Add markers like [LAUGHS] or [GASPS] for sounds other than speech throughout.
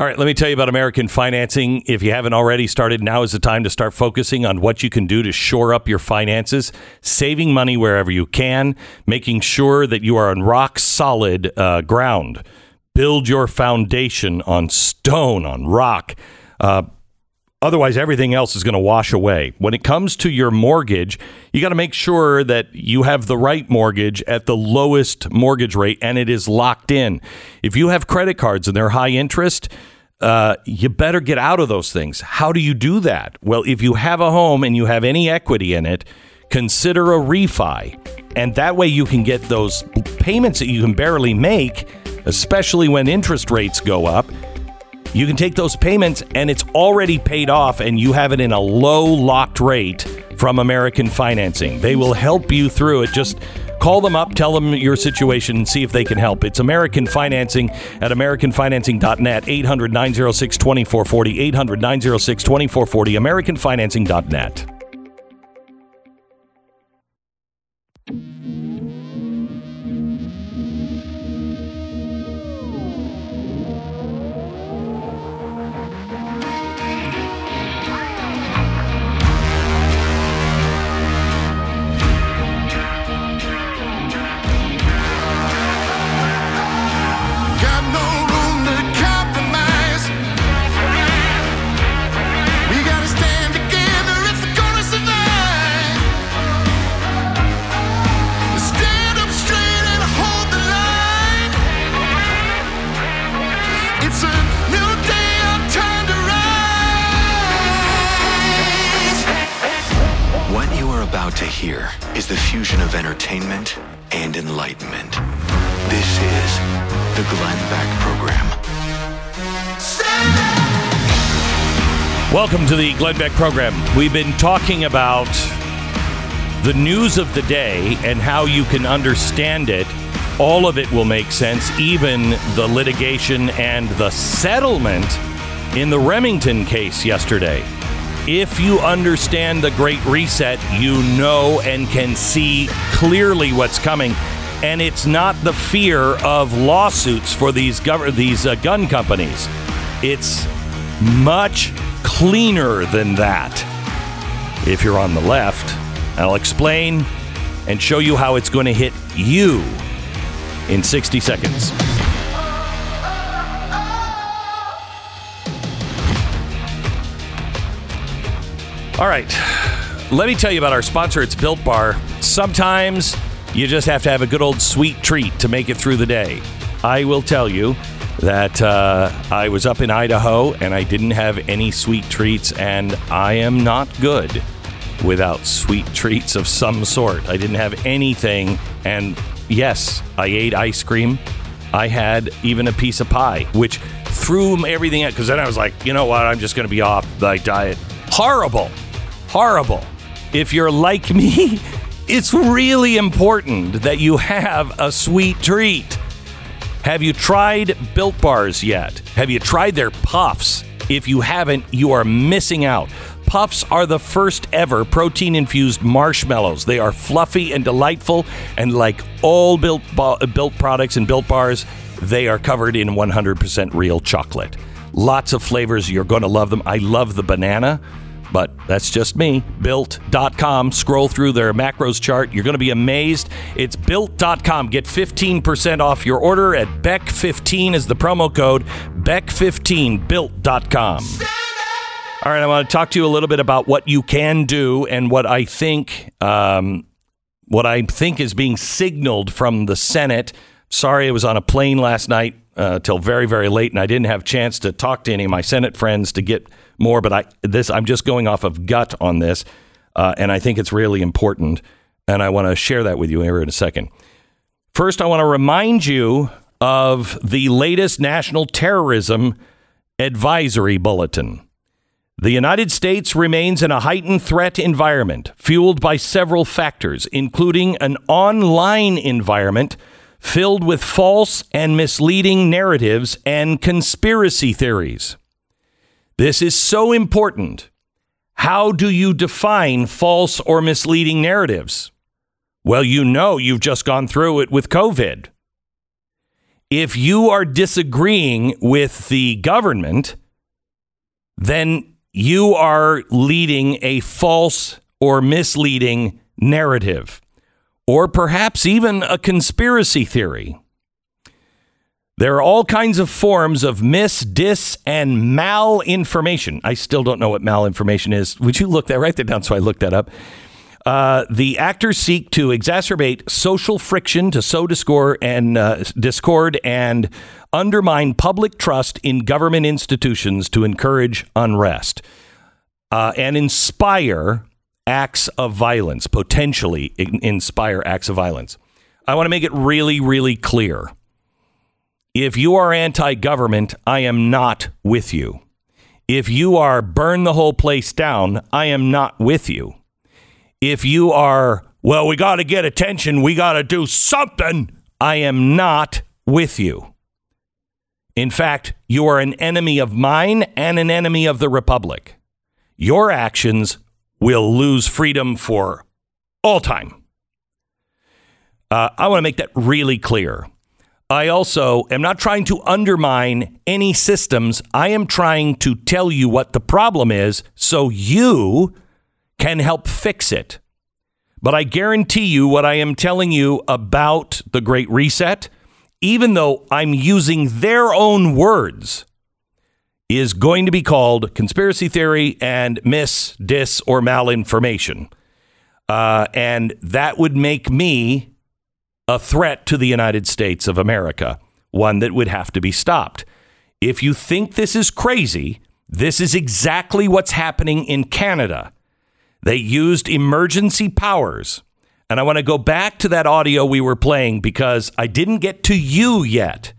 All right, let me tell you about American Financing. If you haven't already started, now is the time to start focusing on what you can do to shore up your finances, saving money wherever you can, making sure that you are on rock solid uh, ground. Build your foundation on stone, on rock. Uh, Otherwise, everything else is going to wash away. When it comes to your mortgage, you got to make sure that you have the right mortgage at the lowest mortgage rate and it is locked in. If you have credit cards and they're high interest, uh, you better get out of those things. How do you do that? Well, if you have a home and you have any equity in it, consider a refi. And that way you can get those payments that you can barely make, especially when interest rates go up you can take those payments and it's already paid off and you have it in a low locked rate from American Financing. They will help you through it. Just call them up, tell them your situation, and see if they can help. It's American Financing at AmericanFinancing.net, 800 906 2440, 800 906 2440, AmericanFinancing.net. to the Glenn Beck program. We've been talking about the news of the day and how you can understand it. All of it will make sense, even the litigation and the settlement in the Remington case yesterday. If you understand the Great Reset, you know and can see clearly what's coming. And it's not the fear of lawsuits for these gov- these uh, gun companies. It's much cleaner than that. If you're on the left, I'll explain and show you how it's going to hit you in 60 seconds. All right. Let me tell you about our sponsor. It's Built Bar. Sometimes you just have to have a good old sweet treat to make it through the day. I will tell you that uh, I was up in Idaho and I didn't have any sweet treats, and I am not good without sweet treats of some sort. I didn't have anything, and yes, I ate ice cream. I had even a piece of pie, which threw everything out because then I was like, you know what? I'm just going to be off my diet. Horrible. Horrible. If you're like [LAUGHS] me, it's really important that you have a sweet treat. Have you tried Built Bars yet? Have you tried their puffs? If you haven't, you are missing out. Puffs are the first ever protein infused marshmallows. They are fluffy and delightful, and like all built, built products and built bars, they are covered in 100% real chocolate. Lots of flavors. You're going to love them. I love the banana, but that's just me. Built.com. Scroll through their macros chart. You're going to be amazed. It's built.com. Get 15% off your order at Beck15 is the promo code. Beck15, built.com. All right, I want to talk to you a little bit about what you can do and what I think, um, what I think is being signaled from the Senate. Sorry, I was on a plane last night uh, till very, very late, and I didn't have a chance to talk to any of my Senate friends to get more. But I this I'm just going off of gut on this, uh, and I think it's really important, and I want to share that with you here in a second. First, I want to remind you of the latest national terrorism advisory bulletin. The United States remains in a heightened threat environment, fueled by several factors, including an online environment filled with false and misleading narratives and conspiracy theories. This is so important. How do you define false or misleading narratives? Well, you know you've just gone through it with COVID. If you are disagreeing with the government, then you are leading a false or misleading narrative, or perhaps even a conspiracy theory. There are all kinds of forms of mis, dis, and malinformation. I still don't know what malinformation is. Would you look that? Write that down so I look that up. Uh, the actors seek to exacerbate social friction to sow discord and uh, discord and undermine public trust in government institutions to encourage unrest uh, and inspire acts of violence, potentially inspire acts of violence. I want to make it really, really clear. If you are anti government, I am not with you. If you are burn the whole place down, I am not with you. If you are, well, we got to get attention, we got to do something, I am not with you. In fact, you are an enemy of mine and an enemy of the Republic. Your actions will lose freedom for all time. Uh, I want to make that really clear. I also am not trying to undermine any systems. I am trying to tell you what the problem is so you can help fix it. But I guarantee you what I am telling you about the Great Reset, even though I'm using their own words, is going to be called conspiracy theory and mis, dis, or malinformation. Uh, and that would make me a threat to the United States of America, one that would have to be stopped. If you think this is crazy, this is exactly what's happening in Canada. They used emergency powers. And I want to go back to that audio we were playing because I didn't get to you yet.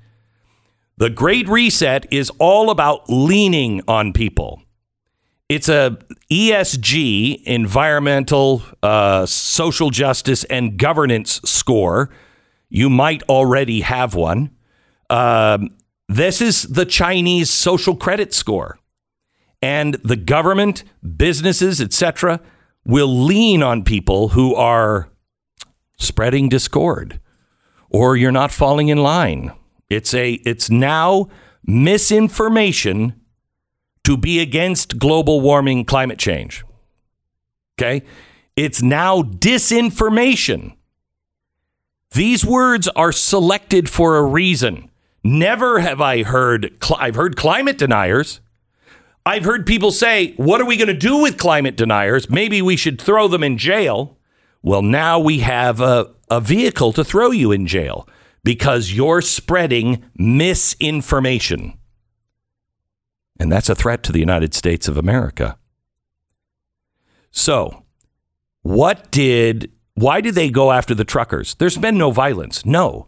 The Great Reset is all about leaning on people. It's a ESG, environmental, uh, social justice, and governance score. You might already have one. Um, this is the Chinese social credit score and the government, businesses, etc., will lean on people who are spreading discord or you're not falling in line. It's a it's now misinformation to be against global warming climate change. Okay? It's now disinformation. These words are selected for a reason. Never have I heard I've heard climate deniers I've heard people say, what are we going to do with climate deniers? Maybe we should throw them in jail. Well, now we have a, a vehicle to throw you in jail because you're spreading misinformation. And that's a threat to the United States of America. So, what did, why did they go after the truckers? There's been no violence. No.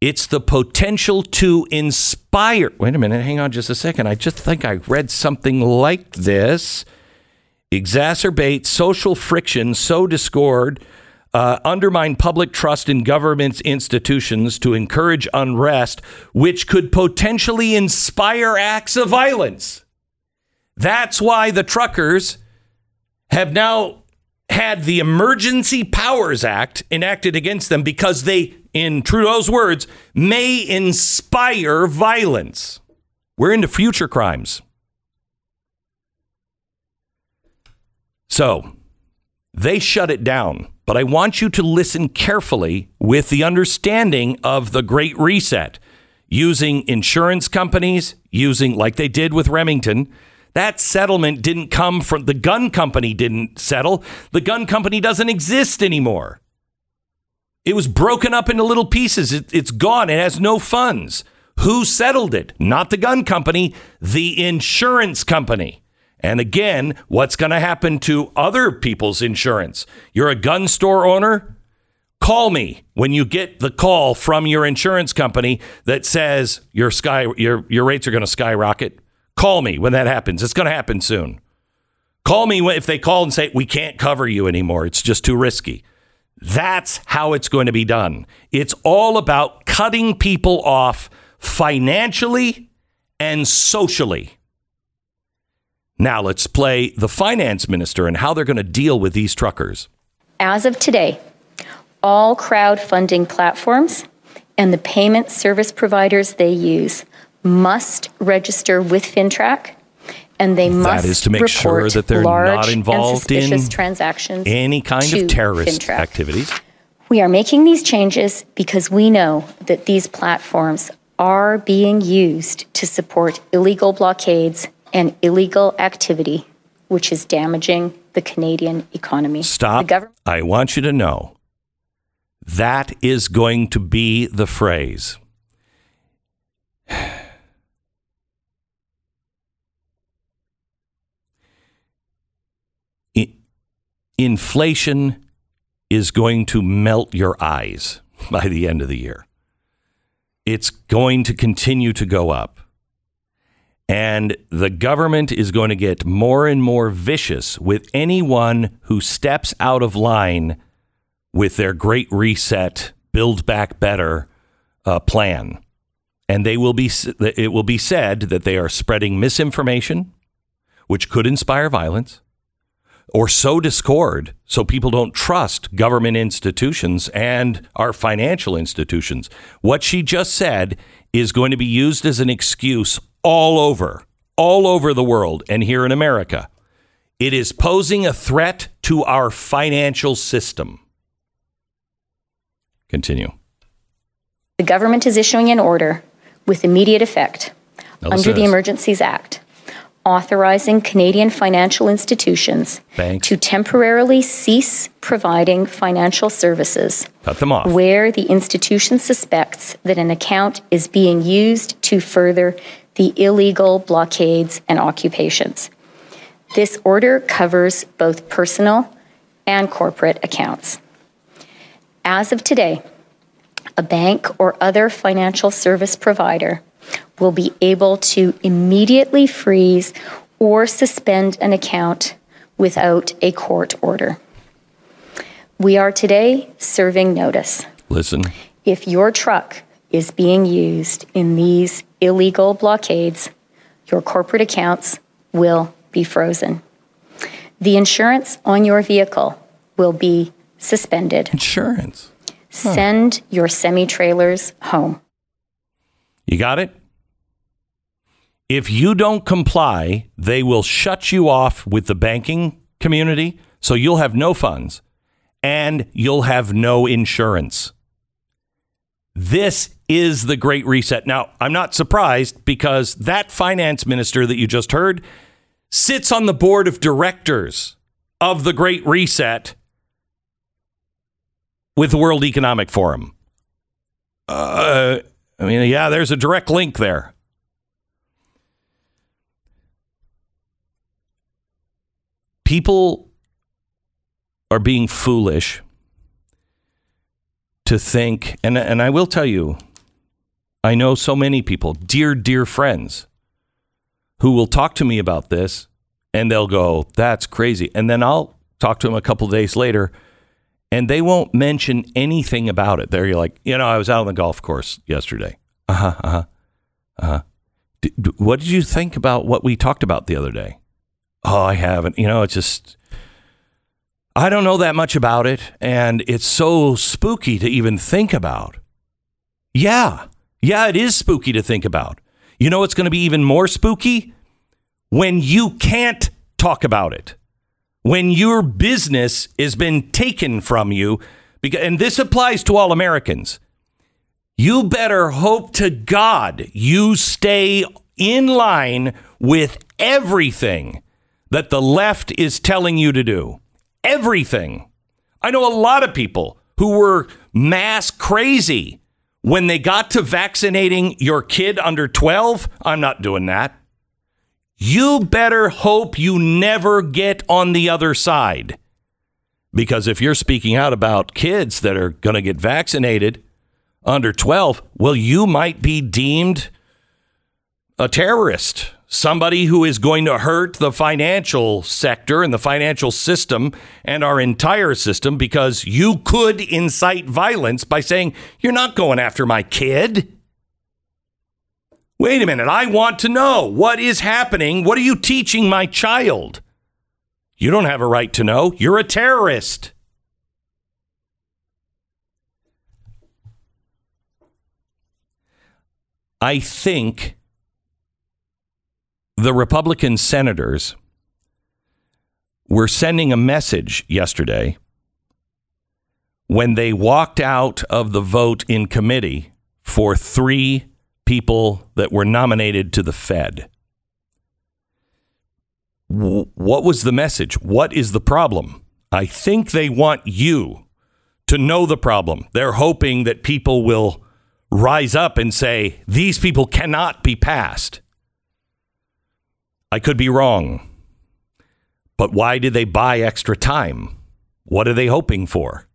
It's the potential to inspire. Wait a minute, hang on just a second. I just think I read something like this. Exacerbate social friction, sow discord, uh, undermine public trust in government institutions to encourage unrest, which could potentially inspire acts of violence. That's why the truckers have now had the Emergency Powers Act enacted against them because they in Trudeau's words, may inspire violence. We're into future crimes. So they shut it down. But I want you to listen carefully with the understanding of the Great Reset, using insurance companies, using like they did with Remington. That settlement didn't come from the gun company, didn't settle. The gun company doesn't exist anymore. It was broken up into little pieces. It, it's gone. It has no funds. Who settled it? Not the gun company, the insurance company. And again, what's going to happen to other people's insurance? You're a gun store owner? Call me when you get the call from your insurance company that says your sky your your rates are going to skyrocket. Call me when that happens. It's going to happen soon. Call me if they call and say we can't cover you anymore. It's just too risky. That's how it's going to be done. It's all about cutting people off financially and socially. Now let's play the finance minister and how they're going to deal with these truckers. As of today, all crowdfunding platforms and the payment service providers they use must register with FINTRAC and they must that is to make sure that they're not involved in transactions Any kind of terrorist FINTRAC. activities. We are making these changes because we know that these platforms are being used to support illegal blockades and illegal activity, which is damaging the Canadian economy. Stop. The government I want you to know that is going to be the phrase. [SIGHS] Inflation is going to melt your eyes [LAUGHS] by the end of the year. It's going to continue to go up. And the government is going to get more and more vicious with anyone who steps out of line with their great reset, build back better uh, plan. And they will be it will be said that they are spreading misinformation, which could inspire violence, or sow discord so people don't trust government institutions and our financial institutions. What she just said is going to be used as an excuse all over, all over the world and here in America. It is posing a threat to our financial system. Continue. the government is issuing an order with immediate effect under the. Emergencies Act, authorizing Canadian financial institutions Banks. to temporarily cease providing financial services Cut them off. where the institution suspects that an account is being used to further the illegal blockades and occupations. This order covers both personal and corporate accounts. As of today, a bank or other financial service provider will be able to immediately freeze or suspend an account without a court order. We are today serving notice. Listen. If your truck is being used in these illegal blockades, your corporate accounts will be frozen. The insurance on your vehicle will be suspended. Insurance. Send your semi trailers home. You got it? If you don't comply, they will shut you off with the banking community, so you'll have no funds and you'll have no insurance. This is the Great Reset. Now, I'm not surprised because that finance minister that you just heard sits on the board of directors of the Great Reset with the World Economic Forum. Uh, I mean, yeah, there's a direct link there. People are being foolish to think, and, and I will tell you, I know so many people, dear, dear friends, who will talk to me about this and they'll go, that's crazy. And then I'll talk to them a couple days later and they won't mention anything about it. They're like, you know, I was out on the golf course yesterday. Uh huh. Uh huh. Uh huh. D- what did you think about what we talked about the other day? Oh, I haven't. You know, it's just, I don't know that much about it. And it's so spooky to even think about. Yeah. Yeah, it is spooky to think about. You know what's going to be even more spooky? When you can't talk about it when your business has been taken from you, because, and this applies to all Americans, you better hope to God you stay in line with everything that the left is telling you to do. Everything. I know a lot of people who were mass crazy when they got to vaccinating your kid under 12. I'm not doing that you better hope you never get on the other side. Because if you're speaking out about kids that are going to get vaccinated under 12, well, you might be deemed a terrorist, somebody who is going to hurt the financial sector and the financial system and our entire system because you could incite violence by saying, You're not going after my kid. Wait a minute. I want to know what is happening. What are you teaching my child? You don't have a right to know. You're a terrorist. I think the Republican senators were sending a message yesterday when they walked out of the vote in committee for three people that were nominated to the Fed. What was the message? What is the problem? I think they want you to know the problem. They're hoping that people will rise up and say, these people cannot be passed. I could be wrong. But why did they buy extra time? What are they hoping for?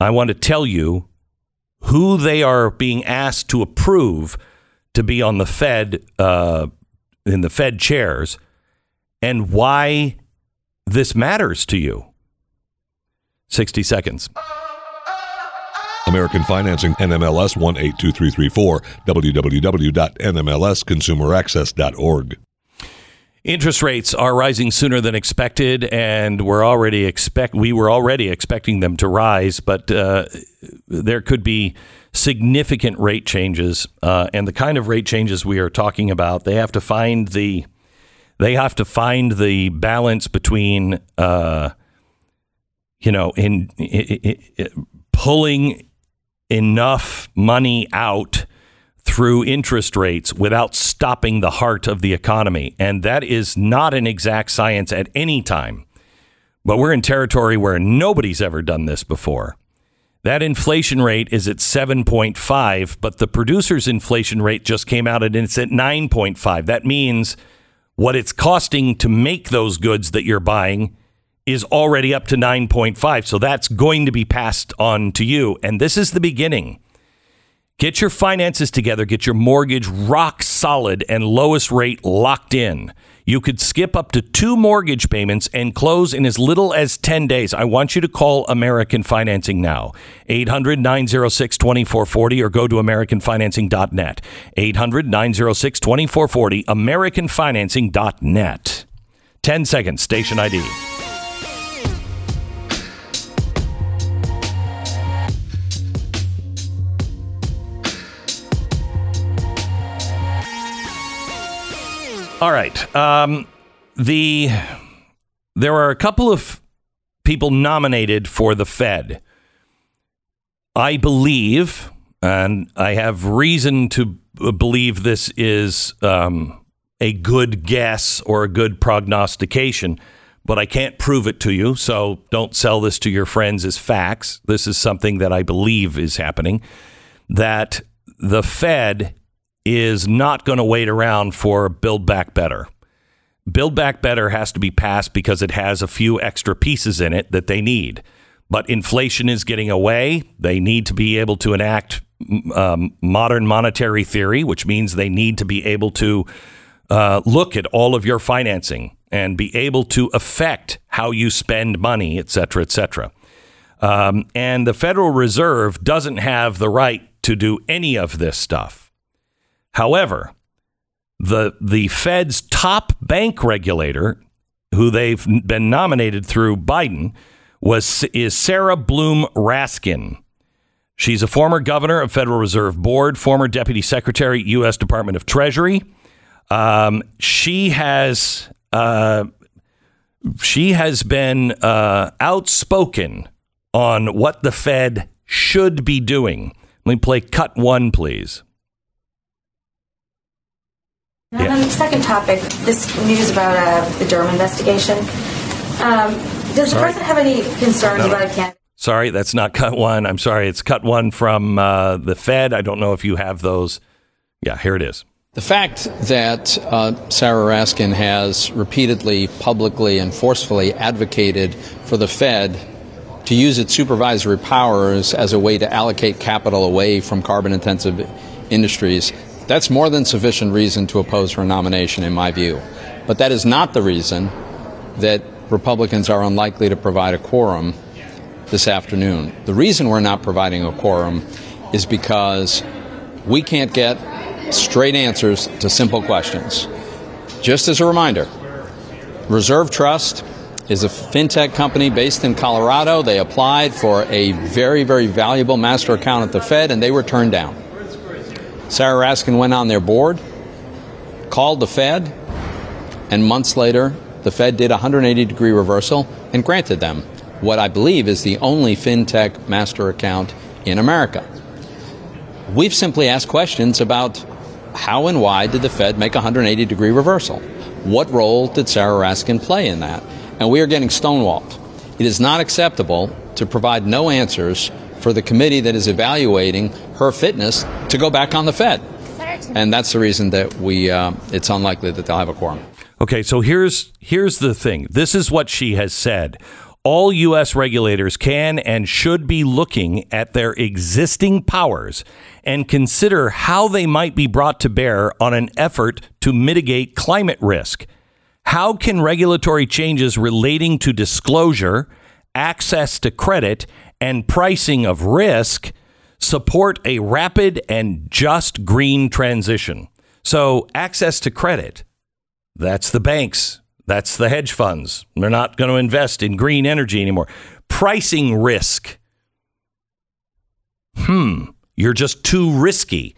I want to tell you who they are being asked to approve to be on the Fed uh, in the Fed chairs, and why this matters to you. Sixty seconds. American Financing, NMLS 182334, www.nmlsconsumeraccess.org. Interest rates are rising sooner than expected, and we're already expect we were already expecting them to rise, but uh, there could be significant rate changes, uh, and the kind of rate changes we are talking about, they have to find the they have to find the balance between uh, you know in, i i i pulling enough money out through interest rates without stopping the heart of the economy. And that is not an exact science at any time. But we're in territory where nobody's ever done this before. That inflation rate is at 7.5, but the producer's inflation rate just came out and it's at 9.5. That means what it's costing to make those goods that you're buying is already up to 9.5. So that's going to be passed on to you. And this is the beginning. Get your finances together, get your mortgage rock solid and lowest rate locked in. You could skip up to two mortgage payments and close in as little as 10 days. I want you to call American Financing now. 800 906 2440 or go to AmericanFinancing.net. 800 906 2440, AmericanFinancing.net. 10 seconds, station ID. All right. Um, the there are a couple of people nominated for the Fed. I believe, and I have reason to believe this is um, a good guess or a good prognostication, but I can't prove it to you. So don't sell this to your friends as facts. This is something that I believe is happening. That the Fed is not going to wait around for Build Back Better. Build Back Better has to be passed because it has a few extra pieces in it that they need. But inflation is getting away. They need to be able to enact um, modern monetary theory, which means they need to be able to uh, look at all of your financing and be able to affect how you spend money, et cetera, et cetera. Um, and the Federal Reserve doesn't have the right to do any of this stuff. However, the the Fed's top bank regulator, who they've been nominated through Biden, was is Sarah Bloom Raskin. She's a former governor of Federal Reserve Board, former deputy secretary, U.S. Department of Treasury. Um, she has uh, she has been uh, outspoken on what the Fed should be doing. Let me play cut one, please. And on the second topic, this news about uh, the Durham investigation. Um, does the Sorry. president have any concerns No, no. about a candidate? Sorry, that's not [LAUGHS] cut one. I'm sorry, it's cut one from uh, the Fed. I don't know if you have those. Yeah, here it is. The fact that uh, Sarah Raskin has repeatedly, publicly, and forcefully advocated for the Fed to use its supervisory powers as a way to allocate capital away from carbon intensive industries, that's more than sufficient reason to oppose her nomination, in my view. But that is not the reason that Republicans are unlikely to provide a quorum this afternoon. The reason we're not providing a quorum is because we can't get straight answers to simple questions. Just as a reminder, Reserve Trust is a fintech company based in Colorado. They applied for a very, very valuable master account at the Fed and they were turned down. Sarah Raskin went on their board, called the Fed, and months later, the Fed did a 180 degree reversal and granted them what I believe is the only fintech master account in America. We've simply asked questions about how and why did the Fed make a 180 degree reversal? What role did Sarah Raskin play in that? And we are getting stonewalled. It is not acceptable to provide no answers for the committee that is evaluating her fitness to go back on the Fed. And that's the reason that we, uh, it's unlikely that they'll have a quorum. Okay, so here's here's the thing. This is what she has said. All US regulators can and should be looking at their existing powers and consider how they might be brought to bear on an effort to mitigate climate risk. How can regulatory changes relating to disclosure, access to credit, and pricing of risk support a rapid and just green transition? So, access to credit that's the banks. That's the hedge funds. They're not going to invest in green energy anymore. Pricing risk. Hmm, you're just too risky.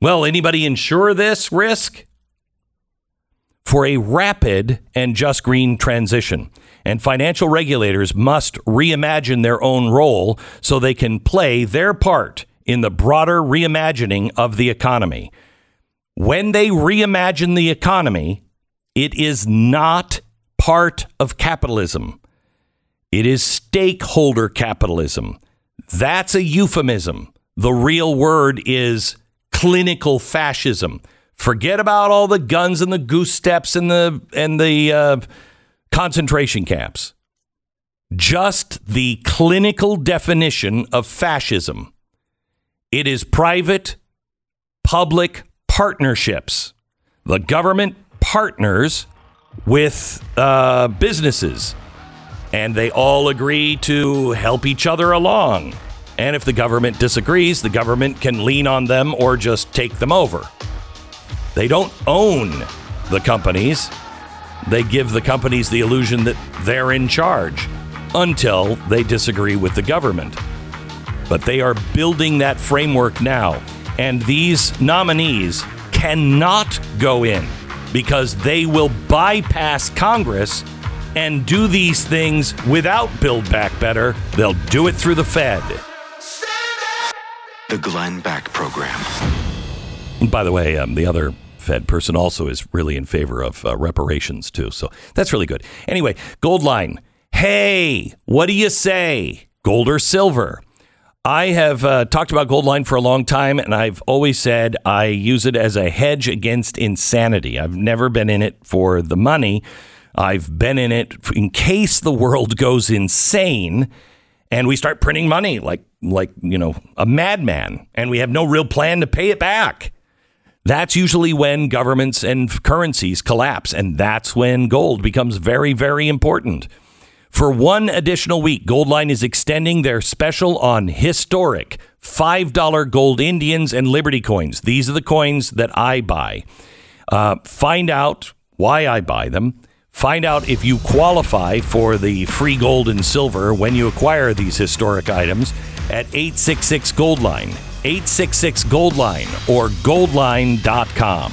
Well, anybody insure this risk? For a rapid and just green transition. And financial regulators must reimagine their own role so they can play their part in the broader reimagining of the economy. When they reimagine the economy, it is not part of capitalism. It is stakeholder capitalism. That's a euphemism. The real word is clinical fascism. Forget about all the guns and the goose steps and the and the uh, concentration camps. Just the clinical definition of fascism. It is private public partnerships. The government partners with uh, businesses, and they all agree to help each other along. And if the government disagrees, the government can lean on them or just take them over. They don't own the companies. They give the companies the illusion that they're in charge until they disagree with the government. But they are building that framework now. And these nominees cannot go in because they will bypass Congress and do these things without Build Back Better. They'll do it through the Fed. The Glenn Beck Program. And by the way, um, the other Fed person also is really in favor of uh, reparations too. So that's really good. Anyway, Goldline. Hey, what do you say? Gold or silver? I have uh, talked about Goldline for a long time, and I've always said I use it as a hedge against insanity. I've never been in it for the money. I've been in it in case the world goes insane and we start printing money like like you know a madman, and we have no real plan to pay it back. That's usually when governments and currencies collapse, and that's when gold becomes very, very important. For one additional week, Goldline is extending their special on historic $5 gold Indians and Liberty coins. These are the coins that I buy. Uh, find out why I buy them. Find out if you qualify for the free gold and silver when you acquire these historic items at 866 Goldline, 866 Goldline, or goldline.com.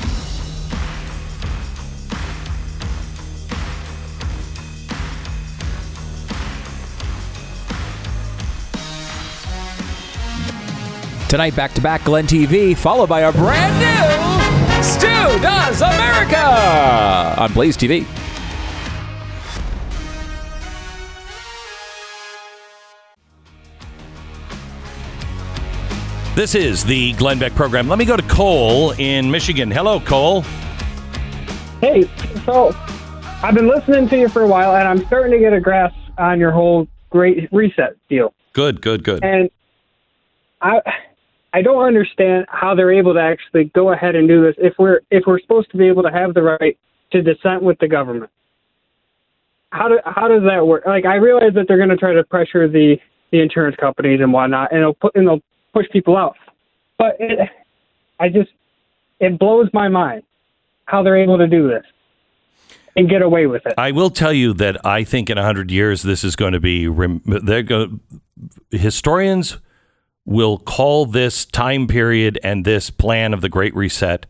Tonight, back to back Glenn TV, followed by a brand new Stu Does America on Blaze TV. This is the Glenn Beck program. Let me go to Cole in Michigan. Hello, Cole. Hey, so I've been listening to you for a while, and I'm starting to get a grasp on your whole great reset deal. Good, good, good. And I, I don't understand how they're able to actually go ahead and do this if we're if we're supposed to be able to have the right to dissent with the government. How do how does that work? Like I realize that they're going to try to pressure the the insurance companies and whatnot, and they'll put and they'll push people out. But it, I just it blows my mind how they're able to do this and get away with it. I will tell you that I think in 100 years, this is going to be, they're going historians will call this time period and this plan of the Great Reset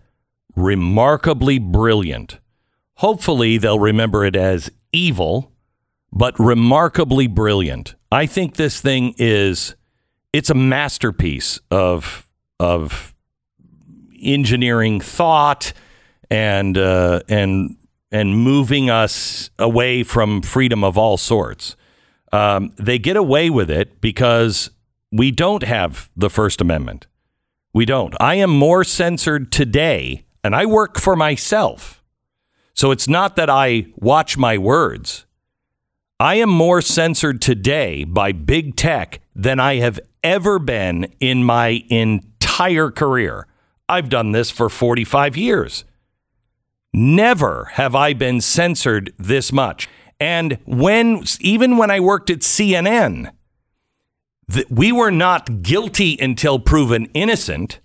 remarkably brilliant. Hopefully, they'll remember it as evil, but remarkably brilliant. I think this thing is it's a masterpiece of of engineering thought and uh, and and moving us away from freedom of all sorts. Um, they get away with it because we don't have the First Amendment. We don't. I am more censored today, and I work for myself. So it's not that I watch my words. I am more censored today by big tech than I have ever been in my entire career. I've done this for 45 years. Never have I been censored this much. And when, even when I worked at CNN, th- we were not guilty until proven innocent.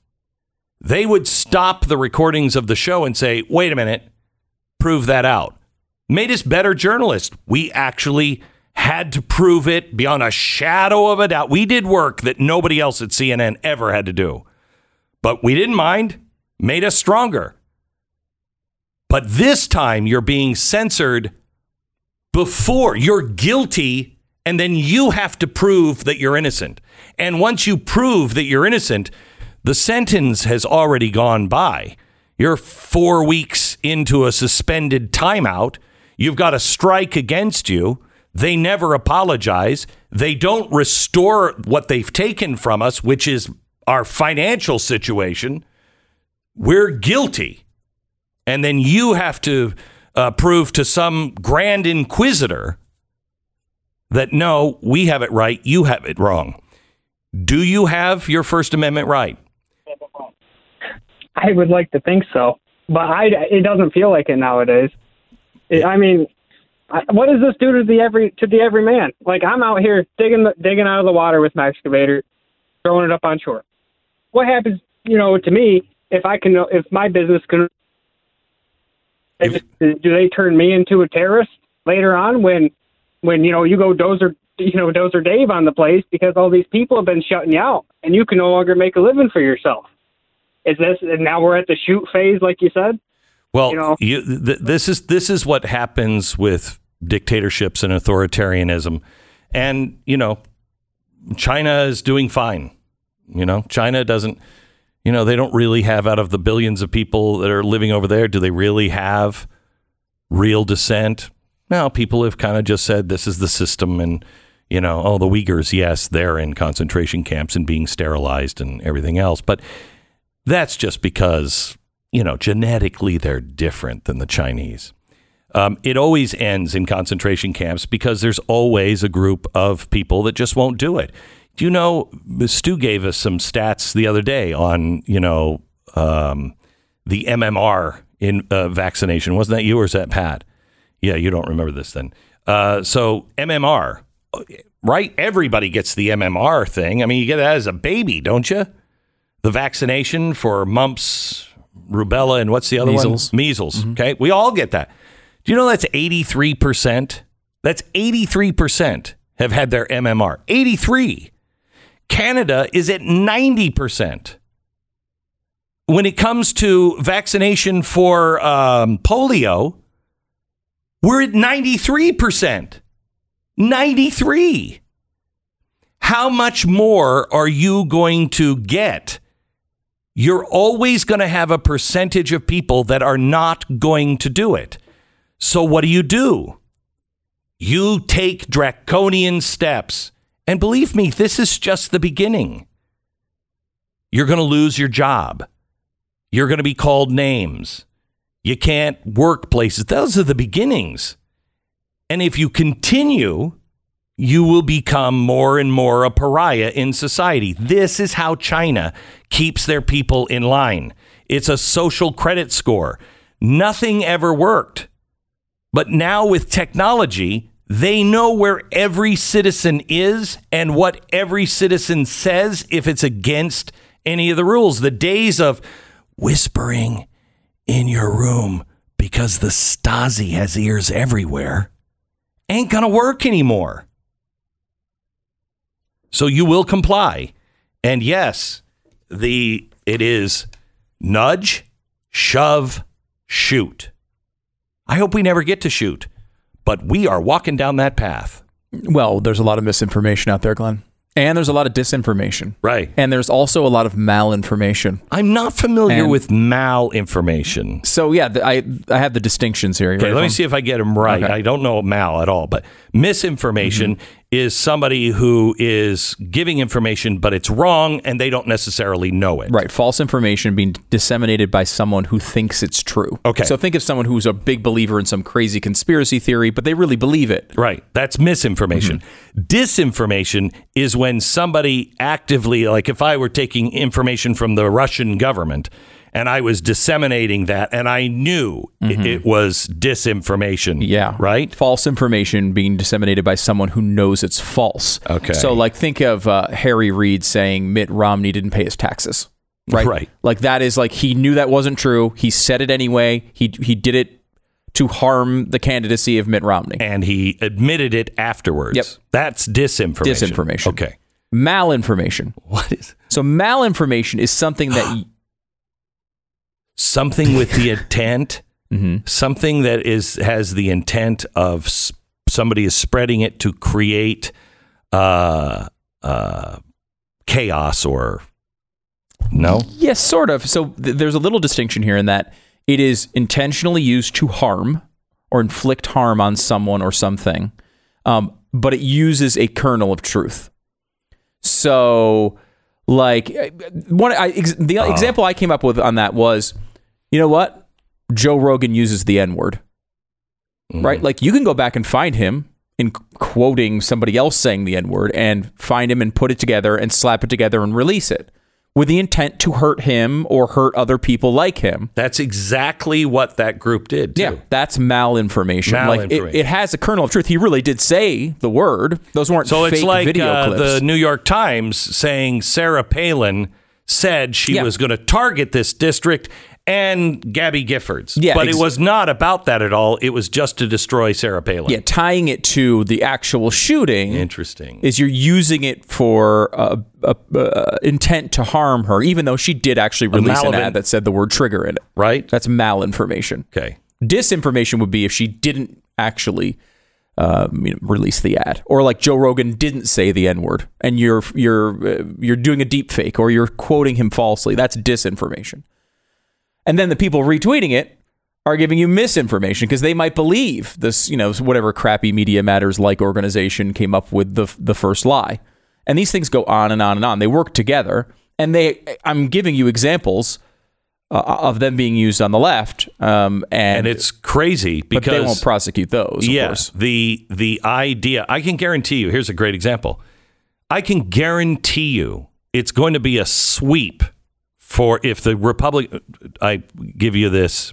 They would stop the recordings of the show and say, wait a minute, prove that out. Made us better journalists. We actually had to prove it beyond a shadow of a doubt. We did work that nobody else at CNN ever had to do. But we didn't mind, made us stronger. But this time you're being censored before you're guilty, and then you have to prove that you're innocent. And once you prove that you're innocent, the sentence has already gone by. You're four weeks into a suspended timeout. You've got a strike against you. They never apologize. They don't restore what they've taken from us, which is our financial situation. We're guilty. And then you have to uh, prove to some grand inquisitor that no, we have it right, you have it wrong. Do you have your First Amendment right? I would like to think so, but I it doesn't feel like it nowadays. It, I mean, I, what does this do to the every to the every man? Like I'm out here digging the, digging out of the water with my excavator, throwing it up on shore. What happens, you know, to me if I can if my business can do they turn me into a terrorist later on when when you know you go dozer you know dozer Dave on the place because all these people have been shutting you out and you can no longer make a living for yourself. Is this and now we're at the shoot phase like you said? Well, You know? you, th- this is this is what happens with dictatorships and authoritarianism, and you know, China is doing fine. You know, China doesn't. You know, they don't really have out of the billions of people that are living over there. Do they really have real dissent? Now, people have kind of just said this is the system, and you know, oh, the Uyghurs, yes, they're in concentration camps and being sterilized and everything else, but that's just because you know genetically they're different than the Chinese. Um, it always ends in concentration camps because there's always a group of people that just won't do it. Do you know? Stu gave us some stats the other day on you know um, the MMR in uh, vaccination. Wasn't that you or is that Pat? Yeah, you don't remember this then. Uh, so MMR, right? Everybody gets the MMR thing. I mean, you get that as a baby, don't you? The vaccination for mumps, rubella, and what's the other Measles. one? Measles. Okay, we all get that. Do you know that's eighty three percent? That's eighty three percent have had their MMR. Eighty three. Canada is at ninety percent. When it comes to vaccination for um, polio, we're at 93%. 93. How much more are you going to get? You're always going to have a percentage of people that are not going to do it. So what do you do? You take draconian steps. And believe me, this is just the beginning. You're going to lose your job. You're going to be called names. You can't work places. Those are the beginnings. And if you continue, you will become more and more a pariah in society. This is how China keeps their people in line. It's a social credit score. Nothing ever worked. But now with technology, they know where every citizen is and what every citizen says if it's against any of the rules. The days of whispering in your room because the Stasi has ears everywhere ain't going to work anymore. So you will comply. And yes, the it is nudge, shove, shoot. I hope we never get to shoot, but we are walking down that path. Well, there's a lot of misinformation out there, Glenn. And there's a lot of disinformation. Right. And there's also a lot of malinformation. I'm not familiar And- with malinformation. So yeah, the, I I have the distinctions here. Okay, let me see if I get them right. Okay. I don't know mal at all, but misinformation Mm-hmm. Is somebody who is giving information, but it's wrong and they don't necessarily know it. Right, false information being disseminated by someone who thinks it's true. Okay. So think of someone who's a big believer in some crazy conspiracy theory, but they really believe it. Right. That's misinformation. Mm-hmm. Disinformation is when somebody actively, like if I were taking information from the Russian government and I was disseminating that and I knew it, it was disinformation. Mm-hmm. Yeah. Right? False information being disseminated by someone who knows it's false. Okay. So, like, think of uh, Harry Reid saying Mitt Romney didn't pay his taxes. Right. Right. Like that is like he knew that wasn't true. He said it anyway. He he did it to harm the candidacy of Mitt Romney. And he admitted it afterwards. Yep. That's disinformation. Disinformation. Okay. Malinformation. What is So malinformation is something that [GASPS] something with the intent? Mm-hmm. Something that is has the intent of s- somebody is spreading it to create uh, uh, chaos or no? Yes, sort of. So th- there's a little distinction here in that it is intentionally used to harm or inflict harm on someone or something, um, but it uses a kernel of truth. So, like uh, one, I, ex- the example I came up with on that was, you know what, Joe Rogan uses the N word, right? Like you can go back and find him in quoting somebody else saying the N word and find him and put it together and slap it together and release it with the intent to hurt him or hurt other people like him. That's exactly what that group did. Too. Yeah, that's malinformation. Like it, Malinformation. it has a kernel of truth. He really did say the word. Those weren't So fake it's like video uh, clips. the New York Times saying Sarah Palin said she Yeah. was going to target this district and Gabby Giffords. Yeah, but ex- it was not about that at all. It was just to destroy Sarah Palin. yeah, tying it to the actual shooting. Interesting. Is you're using it for uh, uh, uh, intent to harm her, even though she did actually release an ad that said the word trigger in it. right? That's malinformation. Okay. Disinformation would be if she didn't actually uh, you know, release the ad, or like Joe Rogan didn't say the N word, and you're you're uh, you're doing a deep fake, or you're quoting him falsely. That's disinformation. And then the people retweeting it are giving you misinformation because they might believe this, you know, whatever crappy Media Matters like organization came up with the the first lie. And these things go on and on and on. They work together, and they. I'm giving you examples uh, of them being used on the left, um, and, And it's crazy but because they won't prosecute those. Of yeah, course. the the idea. I can guarantee you. Here's a great example. I can guarantee you it's going to be a sweep for if the Republic. I give you this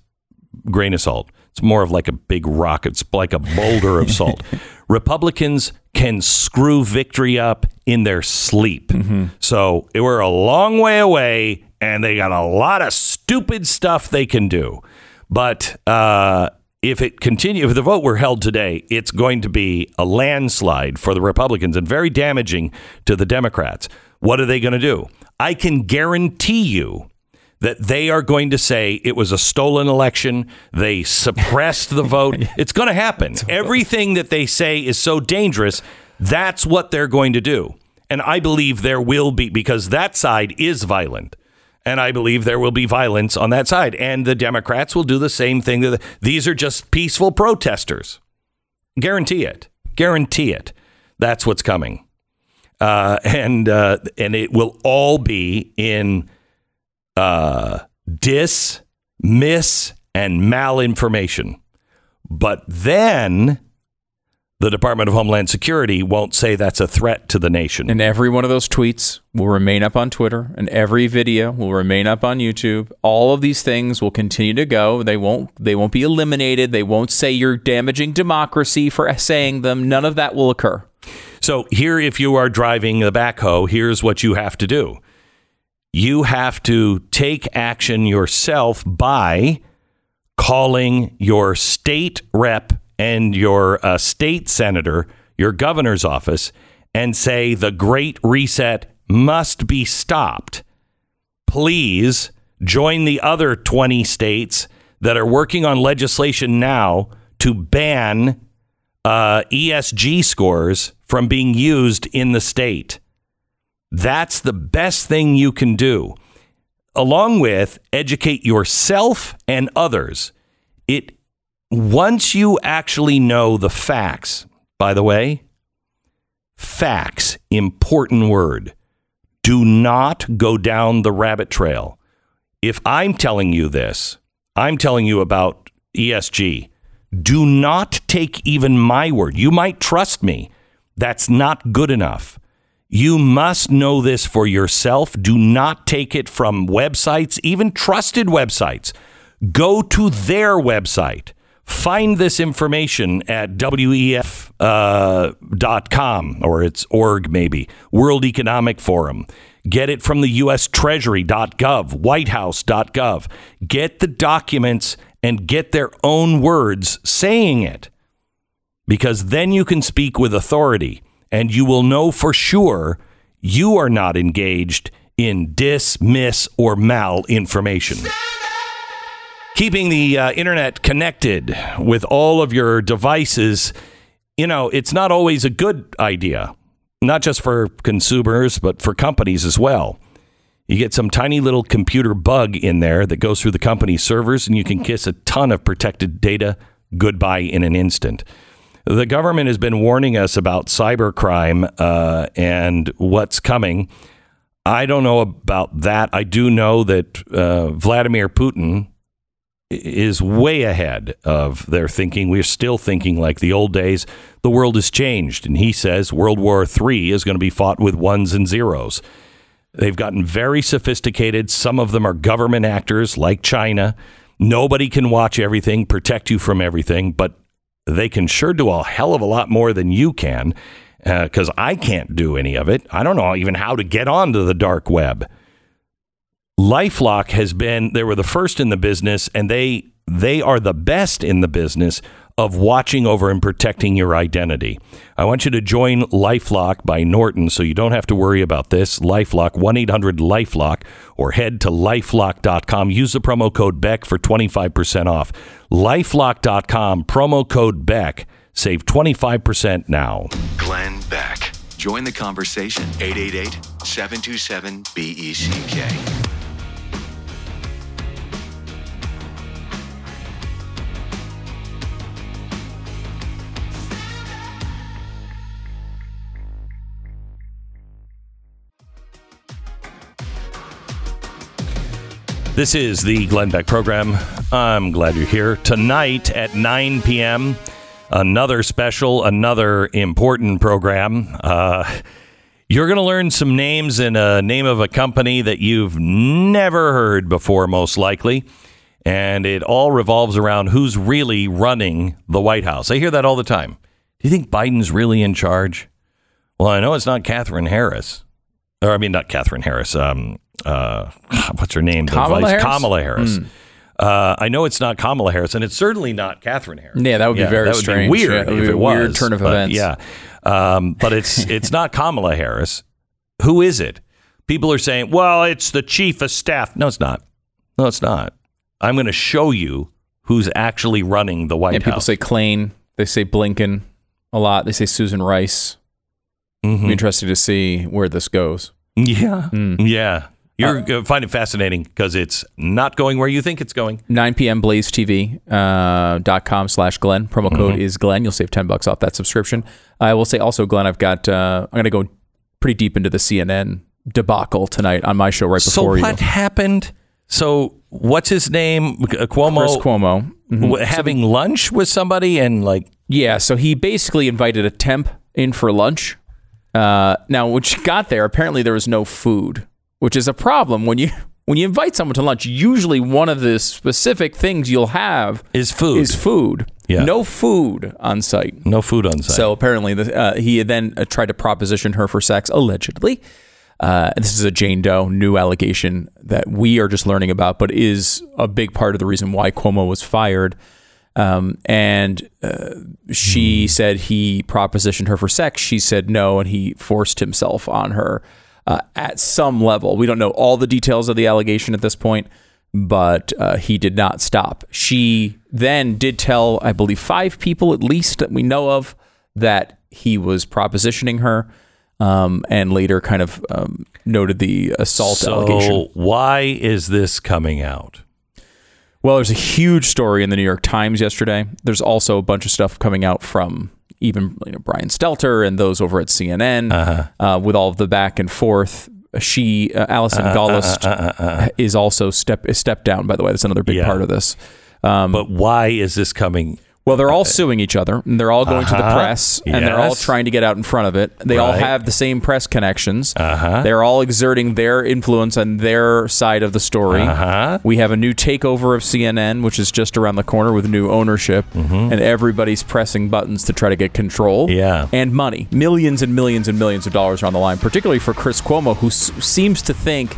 grain of salt. It's more of like a big rock. It's like a boulder of salt. [LAUGHS] Republicans can screw victory up in their sleep. So we're a long way away, and they got a lot of stupid stuff they can do. But uh, if it continue, if the vote were held today, it's going to be a landslide for the Republicans and very damaging to the Democrats. What are they going to do? I can guarantee you that they are going to say it was a stolen election. They suppressed the vote. [LAUGHS] It's going to happen. Everything that they say is so dangerous. That's what they're going to do. And I believe there will be, because that side is violent. And I believe there will be violence on that side. And the Democrats will do the same thing. These are just peaceful protesters. Guarantee it. Guarantee it. That's what's coming. Uh, and uh, and it will all be in uh, dis, mis, and malinformation. But then the Department of Homeland Security won't say that's a threat to the nation. And every one of those tweets will remain up on Twitter, and every video will remain up on YouTube. All of these things will continue to go. They won't. They won't be eliminated. They won't say you're damaging democracy for saying them. None of that will occur. So here, if you are driving the backhoe, here's what you have to do. You have to take action yourself by calling your state rep and your uh, state senator, your governor's office, and say the Great Reset must be stopped. Please join the other 20 states that are working on legislation now to ban uh, ESG scores from being used in the state. That's the best thing you can do. Along with educate yourself and others. It once you actually know the facts, by the way, facts, important word. Do not go down the rabbit trail. If I'm telling you this, I'm telling you about ESG. Do not take even my word. You might trust me. That's not good enough. You must know this for yourself. Do not take it from websites, even trusted websites. Go to their website. Find this information at WEF uh, dot com or it's org maybe World Economic Forum. Get it from the U.S. Treasury.gov, WhiteHouse.gov. Get the documents and get their own words saying it, because then you can speak with authority and you will know for sure you are not engaged in dismiss or malinformation keeping the uh, internet connected with all of your devices, you know, it's not always a good idea, not just for consumers, but for companies as well. You get some tiny little computer bug in there that goes through the company's servers, and you can kiss a ton of protected data goodbye in an instant. The government has been warning us about cybercrime uh, and what's coming. I don't know about that. I do know that uh, Vladimir Putin is way ahead of their thinking. We're still thinking like the old days. The world has changed. And he says World War III is going to be fought with ones and zeros. They've gotten very sophisticated. Some of them are government actors like China. Nobody can watch everything, protect you from everything, but they can sure do a hell of a lot more than you can uh, because I can't do any of it. I don't know even how to get onto the dark web. LifeLock has been they were the first in the business and they they are the best in the business of watching over and protecting your identity. I want you to join LifeLock by Norton so you don't have to worry about this. LifeLock 1-800-LifeLock or head to lifelock.com. Use the promo code Beck for 25% off. lifelock.com promo code Beck. Save 25% now. Glenn Beck. Join the conversation. 888 727 BECK. This is the Glenn Beck program. I'm glad you're here. Tonight at 9 p.m., another special, another important program. Uh, you're going to learn some names and a name of a company that you've never heard before, most likely. And it all revolves around who's really running the White House. I hear that all the time. Do you think Biden's really in charge? Well, I know it's not Catherine Harris. Or, I mean, not Catherine Harris. Um, uh, [SIGHS] what's her name? Kamala vice- Harris? Kamala Harris. Hmm. Uh, I know it's not Kamala Harris, and it's certainly not Catherine Harris. Yeah, that would be very that would strange. Be weird Yeah, it would if be it a was. weird turn of but events. Yeah, um, but it's [LAUGHS] it's not Kamala Harris. Who is it? People are saying, "Well, it's the chief of staff." No, it's not. No, it's not. I'm going to show you who's actually running the White House. people say Klain. They say Blinken a lot. They say Susan Rice. Mhm. Be interested to see where this goes. Yeah, Hmm. yeah. You're going to find it fascinating because it's not going where you think it's going. 9 p.m. blazetv uh, dot com slash Glenn. Promo code Mm-hmm. is Glenn. You'll save 10 bucks off that subscription. I will say also, Glenn, I've got, uh, I'm going to go pretty deep into the CNN debacle tonight on my show right before So before what you. happened? So what's his name? Uh, Cuomo. Chris Cuomo. Mhm. w- having lunch with somebody and like Yeah, so he basically invited a temp in for lunch. Uh, now, when she got there, apparently there was no food, which is a problem when you [LAUGHS] when you invite someone to lunch. Usually, one of the specific things you'll have is food. Is food. Yeah. No food on site. No food on site. So apparently, the, uh, he then uh, tried to proposition her for sex, allegedly. Uh, this is a Jane Doe new allegation that we are just learning about, but is a big part of the reason why Cuomo was fired. Um, and uh, she said he propositioned her for sex. She said no, and he forced himself on her. Uh, at some level. We don't know all the details of the allegation at this point, but uh, he did not stop. She then did tell, I believe, five people at least that we know of that he was propositioning her. Um, and later, kind of um, noted the assault so allegation. why is this coming out? Well, there's a huge story in the New York Times yesterday. There's also a bunch of stuff coming out from even you know, Brian Stelter and those over at CNN uh with all of the back and forth. She, uh, Allison Gollust, is also step is stepped down. By the way, that's another big Yeah. part of this. Um, But why is this coming? Well, they're all suing each other, and they're all going to the Uh-huh. press, and they're all trying to get out in front of it. They all have the same press connections. Uh-huh. They're all exerting their influence on their side of the story. Uh-huh. We have a new takeover of CNN, which is just around the corner with new ownership, and everybody's pressing buttons to try to get control. Mm-hmm. Yeah. and money, millions and millions and millions of dollars are on the line, particularly for Chris Cuomo, who s- seems to think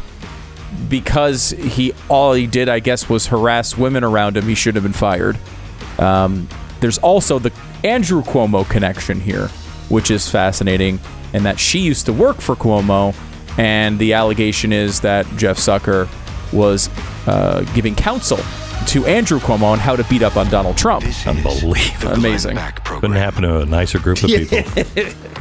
because he all he did, I guess, was harass women around him. He should have been fired. Um, there's also the Andrew Cuomo connection here, which is fascinating, and that she used to work for Cuomo, and the allegation is that Jeff Zucker was uh, giving counsel to Andrew Cuomo on how to beat up on Donald Trump. This Unbelievable. Amazing. Beck Couldn't happen to a nicer group of [LAUGHS] people. [LAUGHS]